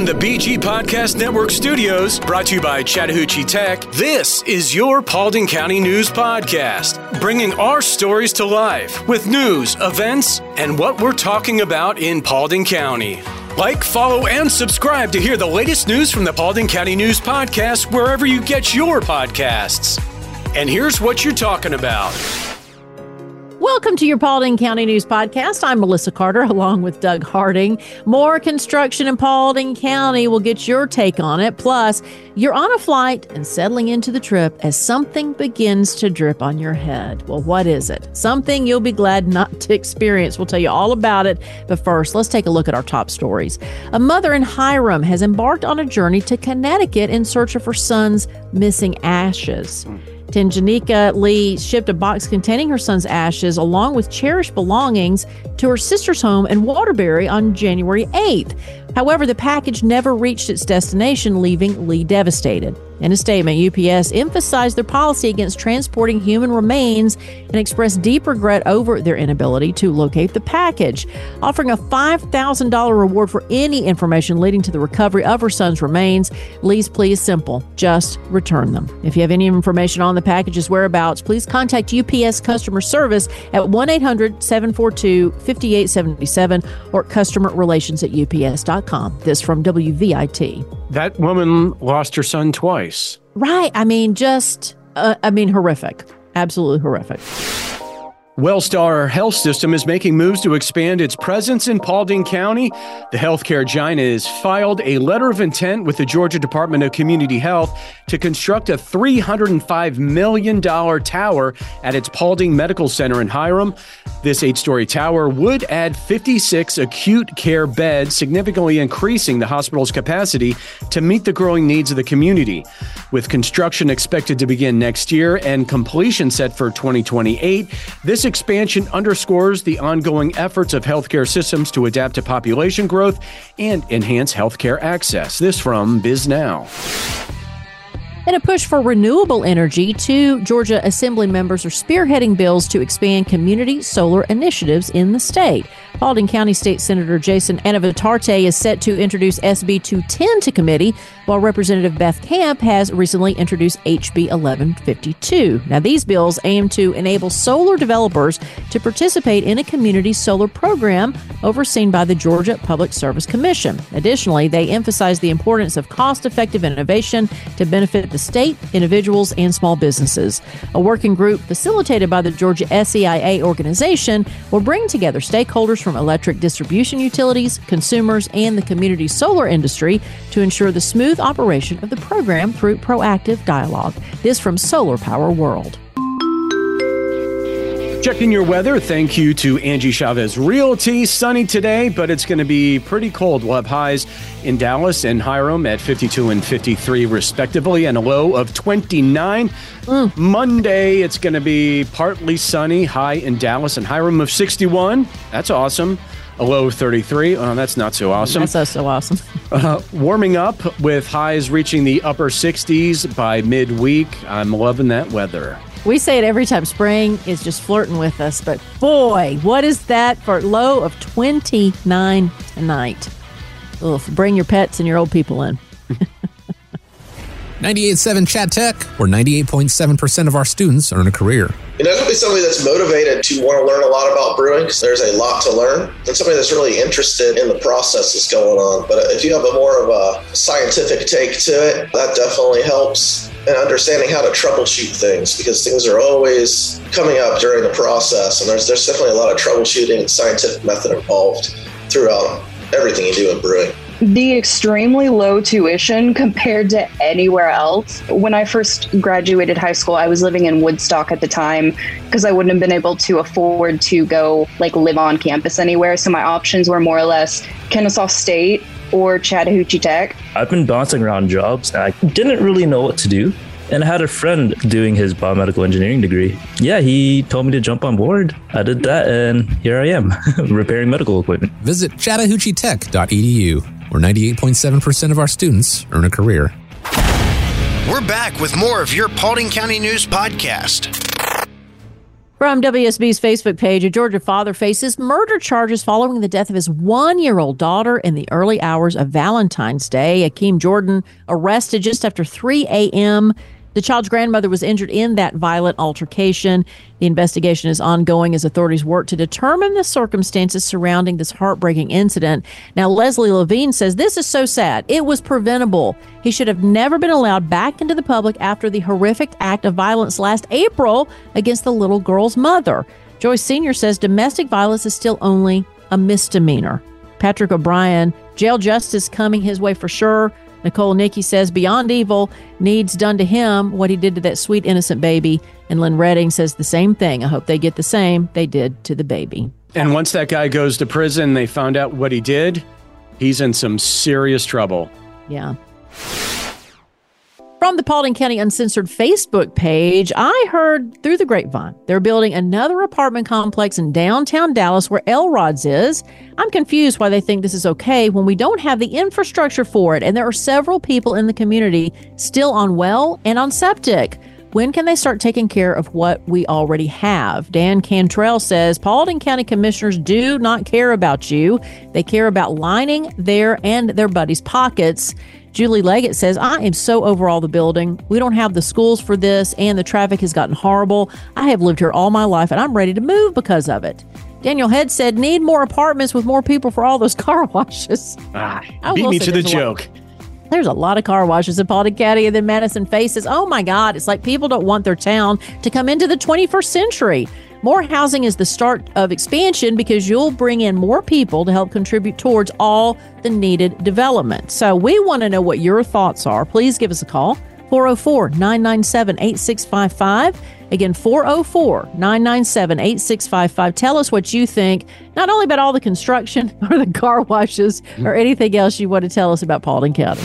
From the BG Podcast Network studios, brought to you by Chattahoochee Tech, this is your Paulding County News Podcast, bringing our stories to life with news, events, and what we're talking about in Paulding County. Like, follow, and subscribe to hear the latest news from the Paulding County News Podcast wherever you get your podcasts. And here's what you're talking about. Welcome to your Paulding County News Podcast. I'm Melissa Carter along with Doug Harding. More construction in Paulding County will get your take on it. Plus, you're on a flight and settling into the trip as something begins to drip on your head. Well, what is it? Something you'll be glad not to experience. We'll tell you all about it. But first, let's take a look at our top stories. A mother in Hiram has embarked on a journey to Connecticut in search of her son's missing ashes. Tanjanika Lee shipped a box containing her son's ashes along with cherished belongings to her sister's home in Waterbury on January 8th. However, the package never reached its destination, leaving Lee devastated. In a statement, UPS emphasized their policy against transporting human remains and expressed deep regret over their inability to locate the package, offering a $5,000 reward for any information leading to the recovery of her son's remains. Lee's plea is simple just return them. If you have any information on the package's whereabouts, please contact UPS customer service at 1 800 742 5877 or customer relations at ups.com. This from WVIT. That woman lost her son twice. Right. I mean, just, uh, I mean, horrific. Absolutely horrific. Wellstar Health System is making moves to expand its presence in Paulding County. The healthcare giant has filed a letter of intent with the Georgia Department of Community Health to construct a $305 million tower at its Paulding Medical Center in Hiram. This eight story tower would add 56 acute care beds, significantly increasing the hospital's capacity to meet the growing needs of the community. With construction expected to begin next year and completion set for 2028, this expansion underscores the ongoing efforts of healthcare systems to adapt to population growth and enhance healthcare access. This from Bisnow. In a push for renewable energy, two Georgia Assembly members are spearheading bills to expand community solar initiatives in the state. Paulding County State Senator Jason Anavitarte is set to introduce SB 210 to committee, while Representative Beth Camp has recently introduced HB 1152. Now, these bills aim to enable solar developers to participate in a community solar program overseen by the Georgia Public Service Commission. Additionally, they emphasize the importance of cost effective innovation to benefit the state, individuals, and small businesses. A working group facilitated by the Georgia SEIA organization will bring together stakeholders from electric distribution utilities, consumers, and the community solar industry to ensure the smooth operation of the program through proactive dialogue. This from Solar Power World. Checking your weather. Thank you to Angie Chavez Realty. Sunny today, but it's going to be pretty cold. We'll have highs in Dallas and Hiram at 52 and 53, respectively, and a low of 29. Mm. Monday, it's going to be partly sunny, high in Dallas and Hiram of 61. That's awesome. A low of 33. Oh, that's not so awesome. That's not so awesome. uh, warming up with highs reaching the upper 60s by midweek. I'm loving that weather. We say it every time. Spring is just flirting with us, but boy, what is that for low of 29 tonight? Ugh, bring your pets and your old people in. 98.7 Chat Tech, where 98.7% of our students earn a career. You know, be somebody that's motivated to want to learn a lot about brewing because there's a lot to learn, and somebody that's really interested in the process that's going on. But if you have a more of a scientific take to it, that definitely helps and understanding how to troubleshoot things because things are always coming up during the process, and there's there's definitely a lot of troubleshooting and scientific method involved throughout everything you do in brewing the extremely low tuition compared to anywhere else. When I first graduated high school, I was living in Woodstock at the time because I wouldn't have been able to afford to go like live on campus anywhere. So my options were more or less Kennesaw State or Chattahoochee Tech. I've been bouncing around jobs and I didn't really know what to do. And I had a friend doing his biomedical engineering degree. Yeah, he told me to jump on board. I did that, and here I am, repairing medical equipment. Visit chattahoocheetech.edu, where 98.7% of our students earn a career. We're back with more of your Paulding County News podcast. From WSB's Facebook page, a Georgia father faces murder charges following the death of his one year old daughter in the early hours of Valentine's Day. Akeem Jordan arrested just after 3 a.m. The child's grandmother was injured in that violent altercation. The investigation is ongoing as authorities work to determine the circumstances surrounding this heartbreaking incident. Now, Leslie Levine says this is so sad. It was preventable. He should have never been allowed back into the public after the horrific act of violence last April against the little girl's mother. Joyce Sr. says domestic violence is still only a misdemeanor. Patrick O'Brien, jail justice coming his way for sure. Nicole Nicky says Beyond Evil needs done to him what he did to that sweet innocent baby. And Lynn Redding says the same thing. I hope they get the same they did to the baby. And once that guy goes to prison, they found out what he did. He's in some serious trouble. Yeah. From the Paulding County Uncensored Facebook page, I heard through the grapevine they're building another apartment complex in downtown Dallas where Elrod's is. I'm confused why they think this is okay when we don't have the infrastructure for it, and there are several people in the community still on well and on septic. When can they start taking care of what we already have? Dan Cantrell says Paulding County commissioners do not care about you. They care about lining their and their buddies' pockets. Julie Leggett says, I am so over all the building. We don't have the schools for this, and the traffic has gotten horrible. I have lived here all my life, and I'm ready to move because of it. Daniel Head said, Need more apartments with more people for all those car washes. Ah, beat me to the joke. Lot, there's a lot of car washes in Paulding County, and then Madison faces, Oh my God, it's like people don't want their town to come into the 21st century. More housing is the start of expansion because you'll bring in more people to help contribute towards all the needed development. So we want to know what your thoughts are. Please give us a call 404 997 8655. Again, 404 997 8655. Tell us what you think, not only about all the construction or the car washes mm-hmm. or anything else you want to tell us about Paulding County.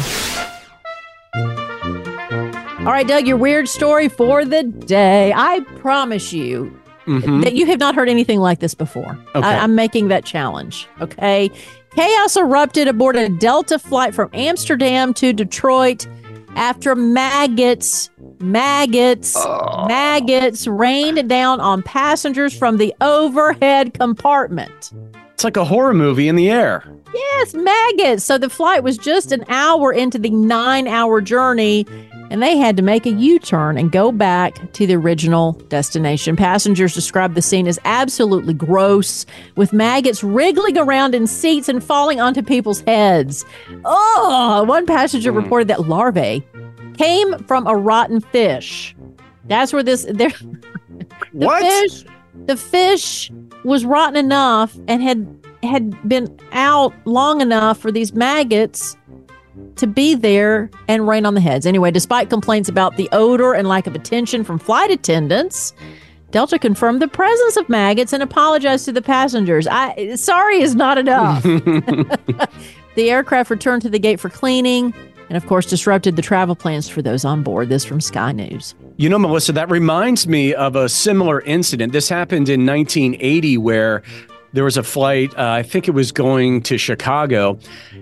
All right, Doug, your weird story for the day. I promise you, mm-hmm. that you have not heard anything like this before. Okay. I, I'm making that challenge. Okay. Chaos erupted aboard a Delta flight from Amsterdam to Detroit after maggots, maggots, oh. maggots rained down on passengers from the overhead compartment. Like a horror movie in the air. Yes, maggots. So the flight was just an hour into the nine hour journey and they had to make a U turn and go back to the original destination. Passengers described the scene as absolutely gross, with maggots wriggling around in seats and falling onto people's heads. Oh, one passenger mm. reported that larvae came from a rotten fish. That's where this there the what? fish the fish was rotten enough and had had been out long enough for these maggots to be there and rain on the heads. Anyway, despite complaints about the odor and lack of attention from flight attendants, Delta confirmed the presence of maggots and apologized to the passengers. I sorry is not enough. the aircraft returned to the gate for cleaning and of course disrupted the travel plans for those on board. This from Sky News. You know, Melissa, that reminds me of a similar incident. This happened in 1980 where there was a flight, uh, I think it was going to Chicago,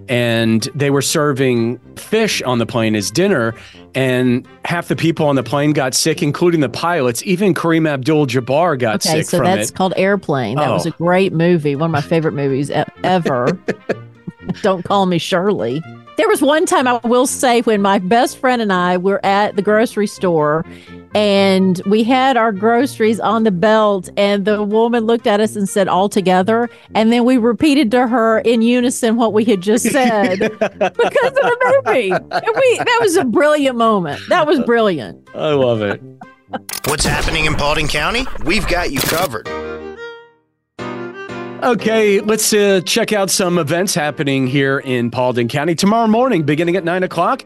and they were serving fish on the plane as dinner. And half the people on the plane got sick, including the pilots. Even Kareem Abdul Jabbar got sick. okay, sick so from that's called Airplane. That oh. was a great movie, one of my favorite movies ever. Don't call me Shirley. There was one time I will say when my best friend and I were at the grocery store and we had our groceries on the belt and the woman looked at us and said all together and then we repeated to her in unison what we had just said because of the movie. And we that was a brilliant moment. That was brilliant. I love it. What's happening in Paulding County? We've got you covered. Okay, let's uh, check out some events happening here in Paulding County tomorrow morning, beginning at nine o'clock.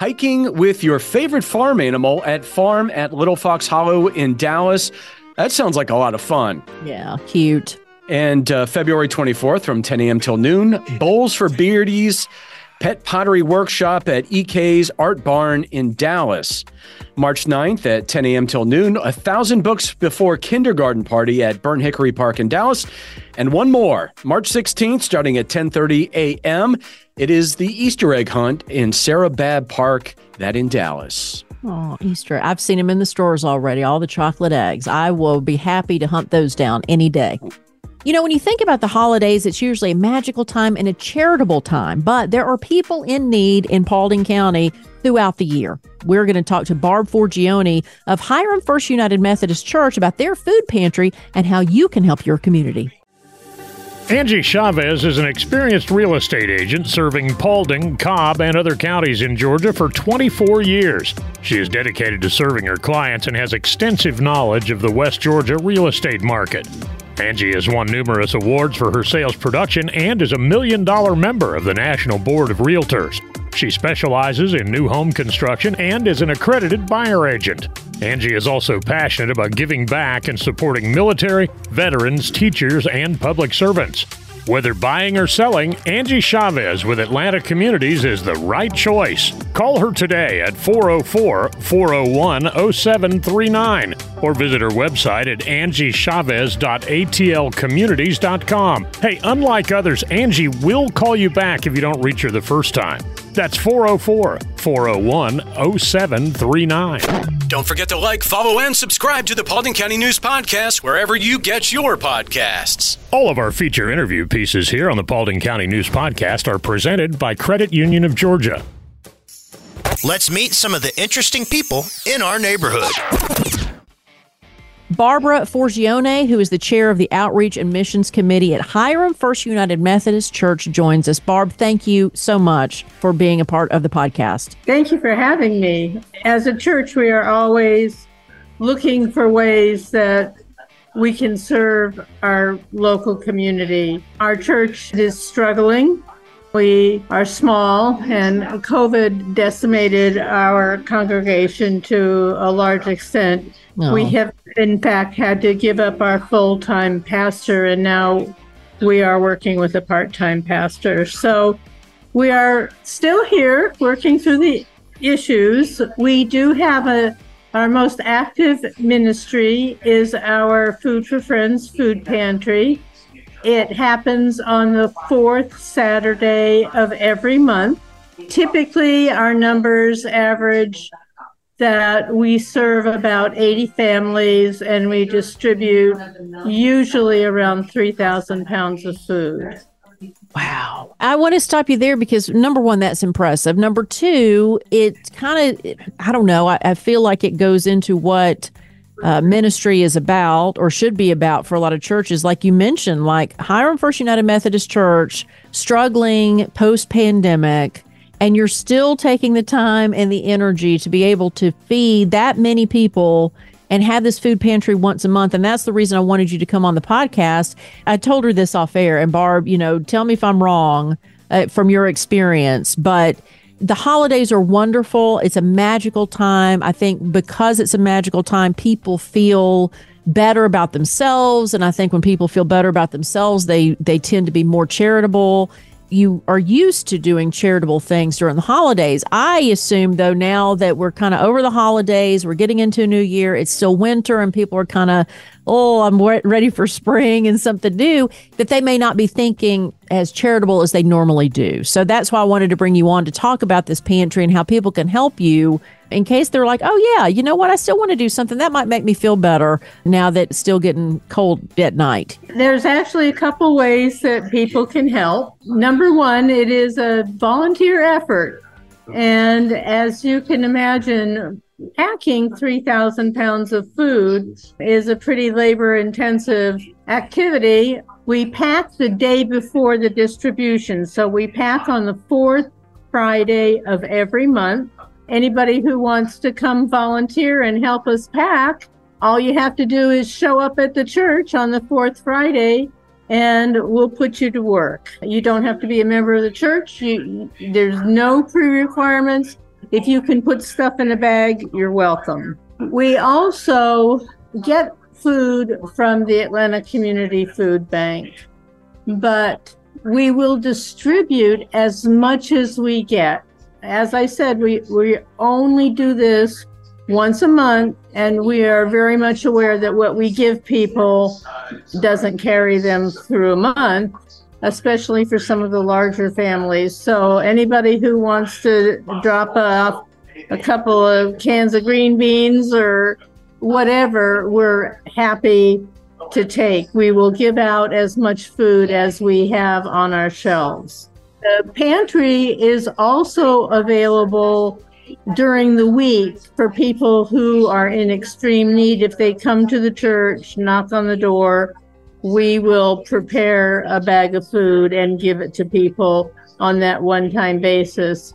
Hiking with your favorite farm animal at Farm at Little Fox Hollow in Dallas. That sounds like a lot of fun. Yeah, cute. And uh, February 24th from 10 a.m. till noon, bowls for beardies Pet Pottery Workshop at EK's Art Barn in Dallas. March 9th at 10 a.m. till noon, a thousand books before kindergarten party at Burn Hickory Park in Dallas. And one more, March 16th, starting at 10:30 a.m. It is the Easter egg hunt in Sara Babb Park, that in Dallas. Oh, Easter. I've seen them in the stores already, all the chocolate eggs. I will be happy to hunt those down any day. You know, when you think about the holidays, it's usually a magical time and a charitable time, but there are people in need in Paulding County throughout the year. We're going to talk to Barb Forgione of Hiram First United Methodist Church about their food pantry and how you can help your community. Angie Chavez is an experienced real estate agent serving Paulding, Cobb, and other counties in Georgia for 24 years. She is dedicated to serving her clients and has extensive knowledge of the West Georgia real estate market. Angie has won numerous awards for her sales production and is a million dollar member of the National Board of Realtors. She specializes in new home construction and is an accredited buyer agent. Angie is also passionate about giving back and supporting military, veterans, teachers, and public servants. Whether buying or selling, Angie Chavez with Atlanta Communities is the right choice. Call her today at 404 401 0739 or visit her website at angiechavez.atlcommunities.com. Hey, unlike others, Angie will call you back if you don't reach her the first time. That's 404 401 0739. Don't forget to like, follow, and subscribe to the Paulding County News Podcast wherever you get your podcasts. All of our feature interview pieces here on the Paulding County News Podcast are presented by Credit Union of Georgia. Let's meet some of the interesting people in our neighborhood. Barbara Forgione, who is the chair of the Outreach and Missions Committee at Hiram First United Methodist Church, joins us. Barb, thank you so much for being a part of the podcast. Thank you for having me. As a church, we are always looking for ways that we can serve our local community. Our church is struggling. We are small, and COVID decimated our congregation to a large extent. No. We have, in fact, had to give up our full time pastor, and now we are working with a part time pastor. So we are still here working through the issues. We do have a our most active ministry is our Food for Friends food pantry. It happens on the fourth Saturday of every month. Typically, our numbers average that we serve about 80 families and we distribute usually around 3,000 pounds of food. Wow. I want to stop you there because number one, that's impressive. Number two, it kind of, I don't know, I, I feel like it goes into what uh, ministry is about or should be about for a lot of churches. Like you mentioned, like Hiram First United Methodist Church, struggling post pandemic, and you're still taking the time and the energy to be able to feed that many people and have this food pantry once a month. And that's the reason I wanted you to come on the podcast. I told her this off air, and Barb, you know, tell me if I'm wrong uh, from your experience, but the holidays are wonderful. It's a magical time. I think because it's a magical time, people feel better about themselves and I think when people feel better about themselves, they they tend to be more charitable. You are used to doing charitable things during the holidays. I assume though now that we're kind of over the holidays, we're getting into a new year, it's still winter and people are kind of oh, I'm re- ready for spring and something new, that they may not be thinking as charitable as they normally do. So that's why I wanted to bring you on to talk about this pantry and how people can help you in case they're like, oh, yeah, you know what? I still want to do something that might make me feel better now that it's still getting cold at night. There's actually a couple ways that people can help. Number one, it is a volunteer effort. And as you can imagine, packing 3,000 pounds of food is a pretty labor intensive activity. We pack the day before the distribution. So we pack on the fourth Friday of every month. Anybody who wants to come volunteer and help us pack, all you have to do is show up at the church on the fourth Friday and we'll put you to work. You don't have to be a member of the church. You, there's no pre requirements. If you can put stuff in a bag, you're welcome. We also get food from the Atlanta Community Food Bank, but we will distribute as much as we get. As I said, we, we only do this once a month, and we are very much aware that what we give people doesn't carry them through a month, especially for some of the larger families. So, anybody who wants to drop off a couple of cans of green beans or whatever, we're happy to take. We will give out as much food as we have on our shelves. The pantry is also available during the week for people who are in extreme need. If they come to the church, knock on the door, we will prepare a bag of food and give it to people on that one time basis.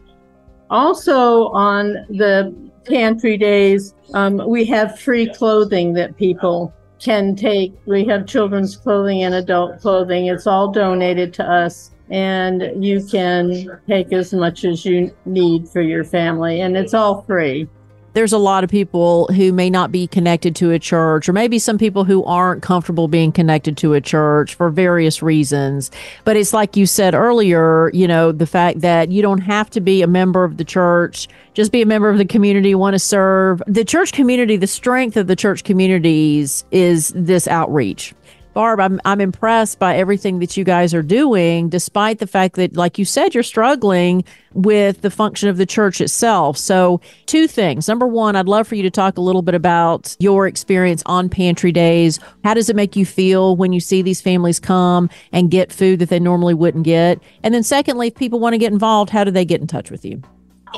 Also, on the pantry days, um, we have free clothing that people can take. We have children's clothing and adult clothing. It's all donated to us and you can take as much as you need for your family, and it's all free. There's a lot of people who may not be connected to a church, or maybe some people who aren't comfortable being connected to a church for various reasons. But it's like you said earlier, you know, the fact that you don't have to be a member of the church, just be a member of the community, want to serve. The church community, the strength of the church communities is this outreach Barb, I'm I'm impressed by everything that you guys are doing, despite the fact that, like you said, you're struggling with the function of the church itself. So, two things. Number one, I'd love for you to talk a little bit about your experience on pantry days. How does it make you feel when you see these families come and get food that they normally wouldn't get? And then, secondly, if people want to get involved, how do they get in touch with you?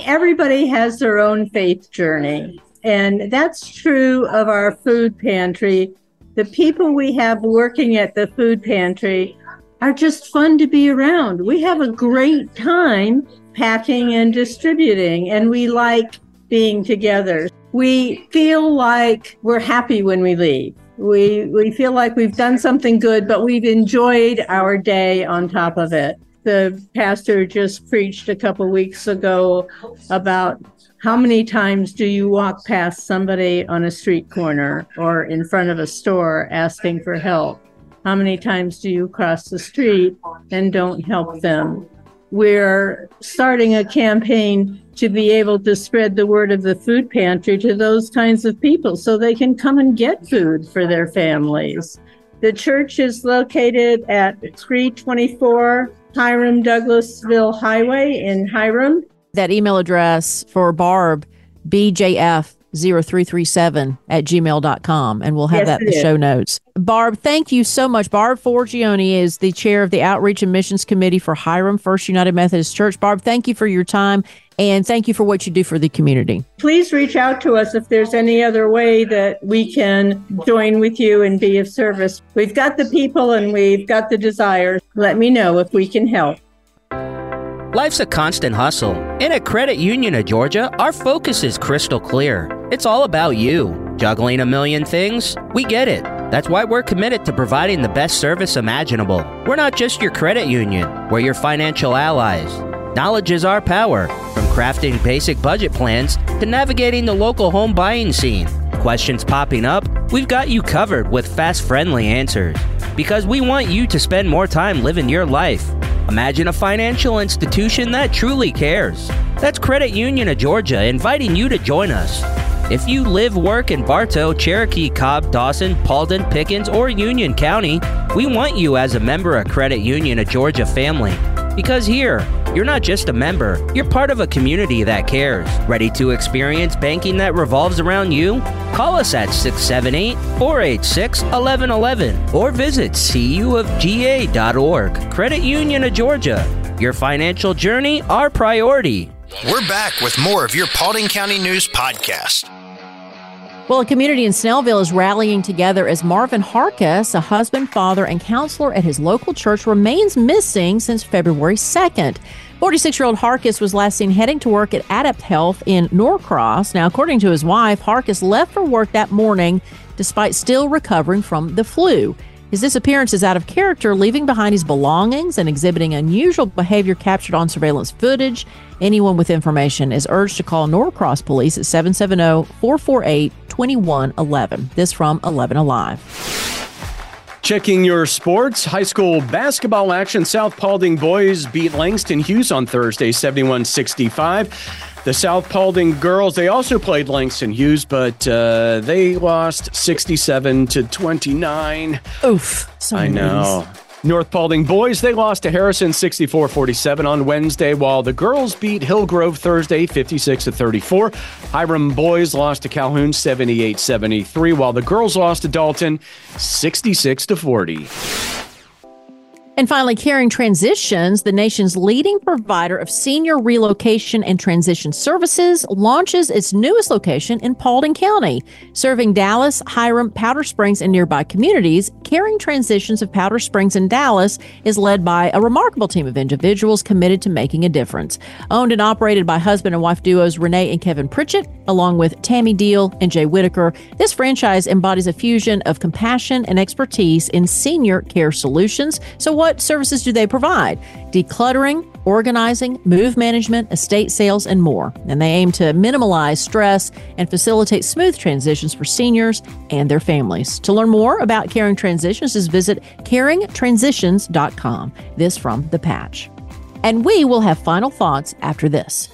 Everybody has their own faith journey. And that's true of our food pantry the people we have working at the food pantry are just fun to be around. We have a great time packing and distributing, and we like being together. We feel like we're happy when we leave. We, we feel like we've done something good, but we've enjoyed our day on top of it. The pastor just preached a couple weeks ago about how many times do you walk past somebody on a street corner or in front of a store asking for help? How many times do you cross the street and don't help them? We're starting a campaign to be able to spread the word of the food pantry to those kinds of people so they can come and get food for their families. The church is located at 324 Hiram Douglasville Highway in Hiram. That email address for Barb, BJF0337 at gmail.com, and we'll have yes, that in the show notes. Barb, thank you so much. Barb Forgione is the chair of the Outreach and Missions Committee for Hiram First United Methodist Church. Barb, thank you for your time and thank you for what you do for the community. Please reach out to us if there's any other way that we can join with you and be of service. We've got the people and we've got the desire. Let me know if we can help. Life's a constant hustle. In a Credit Union of Georgia, our focus is crystal clear. It's all about you. Juggling a million things? We get it. That's why we're committed to providing the best service imaginable. We're not just your credit union, we're your financial allies. Knowledge is our power, from crafting basic budget plans to navigating the local home buying scene. Questions popping up? We've got you covered with fast, friendly answers. Because we want you to spend more time living your life. Imagine a financial institution that truly cares. That's Credit Union of Georgia inviting you to join us. If you live, work in Bartow, Cherokee, Cobb, Dawson, Paulding, Pickens, or Union County, we want you as a member of Credit Union of Georgia family. Because here, you're not just a member, you're part of a community that cares. Ready to experience banking that revolves around you? Call us at 678 486 1111 or visit cuofga.org. Credit Union of Georgia. Your financial journey, our priority. We're back with more of your Paulding County News podcast. Well, a community in Snellville is rallying together as Marvin Harkis, a husband, father, and counselor at his local church, remains missing since February 2nd. 46 year old Harkis was last seen heading to work at Adept Health in Norcross. Now, according to his wife, Harkis left for work that morning despite still recovering from the flu. His disappearance is out of character, leaving behind his belongings and exhibiting unusual behavior captured on surveillance footage. Anyone with information is urged to call Norcross Police at 770 448 2111. This from 11 Alive. Checking your sports, high school basketball action. South Paulding boys beat Langston Hughes on Thursday, 71 65. The South Paulding girls, they also played Langston Hughes, but uh, they lost 67 to 29. Oof. So I know. North Paulding boys, they lost to Harrison 64 47 on Wednesday, while the girls beat Hillgrove Thursday 56 34. Hiram boys lost to Calhoun 78 73, while the girls lost to Dalton 66 40. And finally, Caring Transitions, the nation's leading provider of senior relocation and transition services, launches its newest location in Paulding County. Serving Dallas, Hiram, Powder Springs, and nearby communities, Caring Transitions of Powder Springs and Dallas is led by a remarkable team of individuals committed to making a difference. Owned and operated by husband and wife duos Renee and Kevin Pritchett, along with Tammy Deal and Jay Whitaker, this franchise embodies a fusion of compassion and expertise in senior care solutions. So, what what services do they provide? Decluttering, organizing, move management, estate sales, and more. And they aim to minimize stress and facilitate smooth transitions for seniors and their families. To learn more about Caring Transitions, just visit caringtransitions.com. This from The Patch. And we will have final thoughts after this.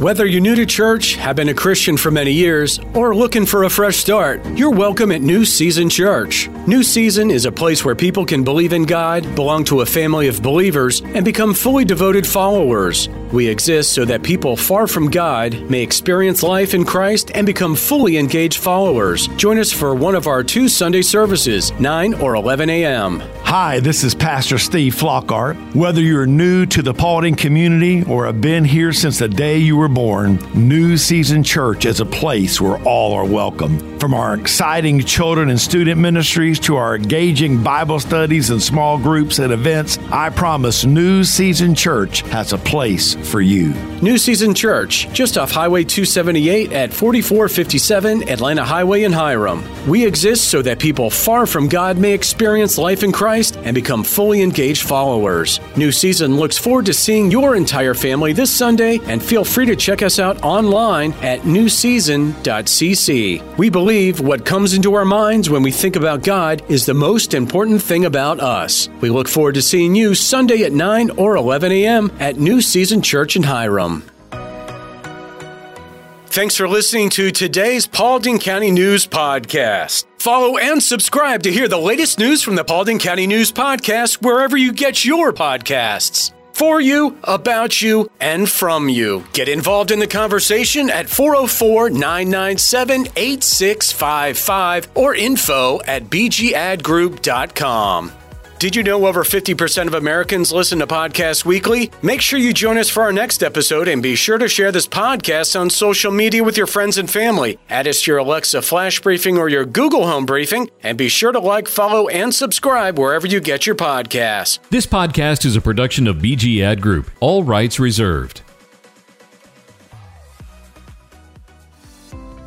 Whether you're new to church, have been a Christian for many years, or looking for a fresh start, you're welcome at New Season Church. New Season is a place where people can believe in God, belong to a family of believers, and become fully devoted followers. We exist so that people far from God may experience life in Christ and become fully engaged followers. Join us for one of our two Sunday services, 9 or 11 a.m. Hi, this is Pastor Steve Flockhart. Whether you're new to the Paulding community or have been here since the day you were born, New Season Church is a place where all are welcome. From our exciting children and student ministries to our engaging Bible studies and small groups and events, I promise New Season Church has a place for you. New Season Church, just off Highway 278 at 4457 Atlanta Highway in Hiram. We exist so that people far from God may experience life in Christ and become fully engaged followers. New Season looks forward to seeing your entire family this Sunday and feel free to check us out online at newseason.cc. We believe what comes into our minds when we think about God is the most important thing about us. We look forward to seeing you Sunday at 9 or 11 a.m. at New Season Church in Hiram. Thanks for listening to today's Paulding County News Podcast. Follow and subscribe to hear the latest news from the Paulding County News Podcast wherever you get your podcasts. For you, about you, and from you. Get involved in the conversation at 404 997 8655 or info at bgadgroup.com. Did you know over 50% of Americans listen to podcasts weekly? Make sure you join us for our next episode and be sure to share this podcast on social media with your friends and family. Add us to your Alexa Flash Briefing or your Google Home Briefing, and be sure to like, follow, and subscribe wherever you get your podcasts. This podcast is a production of BG Ad Group, all rights reserved.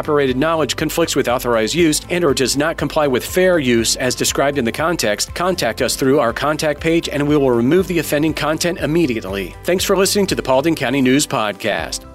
copyrighted knowledge conflicts with authorized use and or does not comply with fair use as described in the context, contact us through our contact page and we will remove the offending content immediately. Thanks for listening to the Paulding County News Podcast.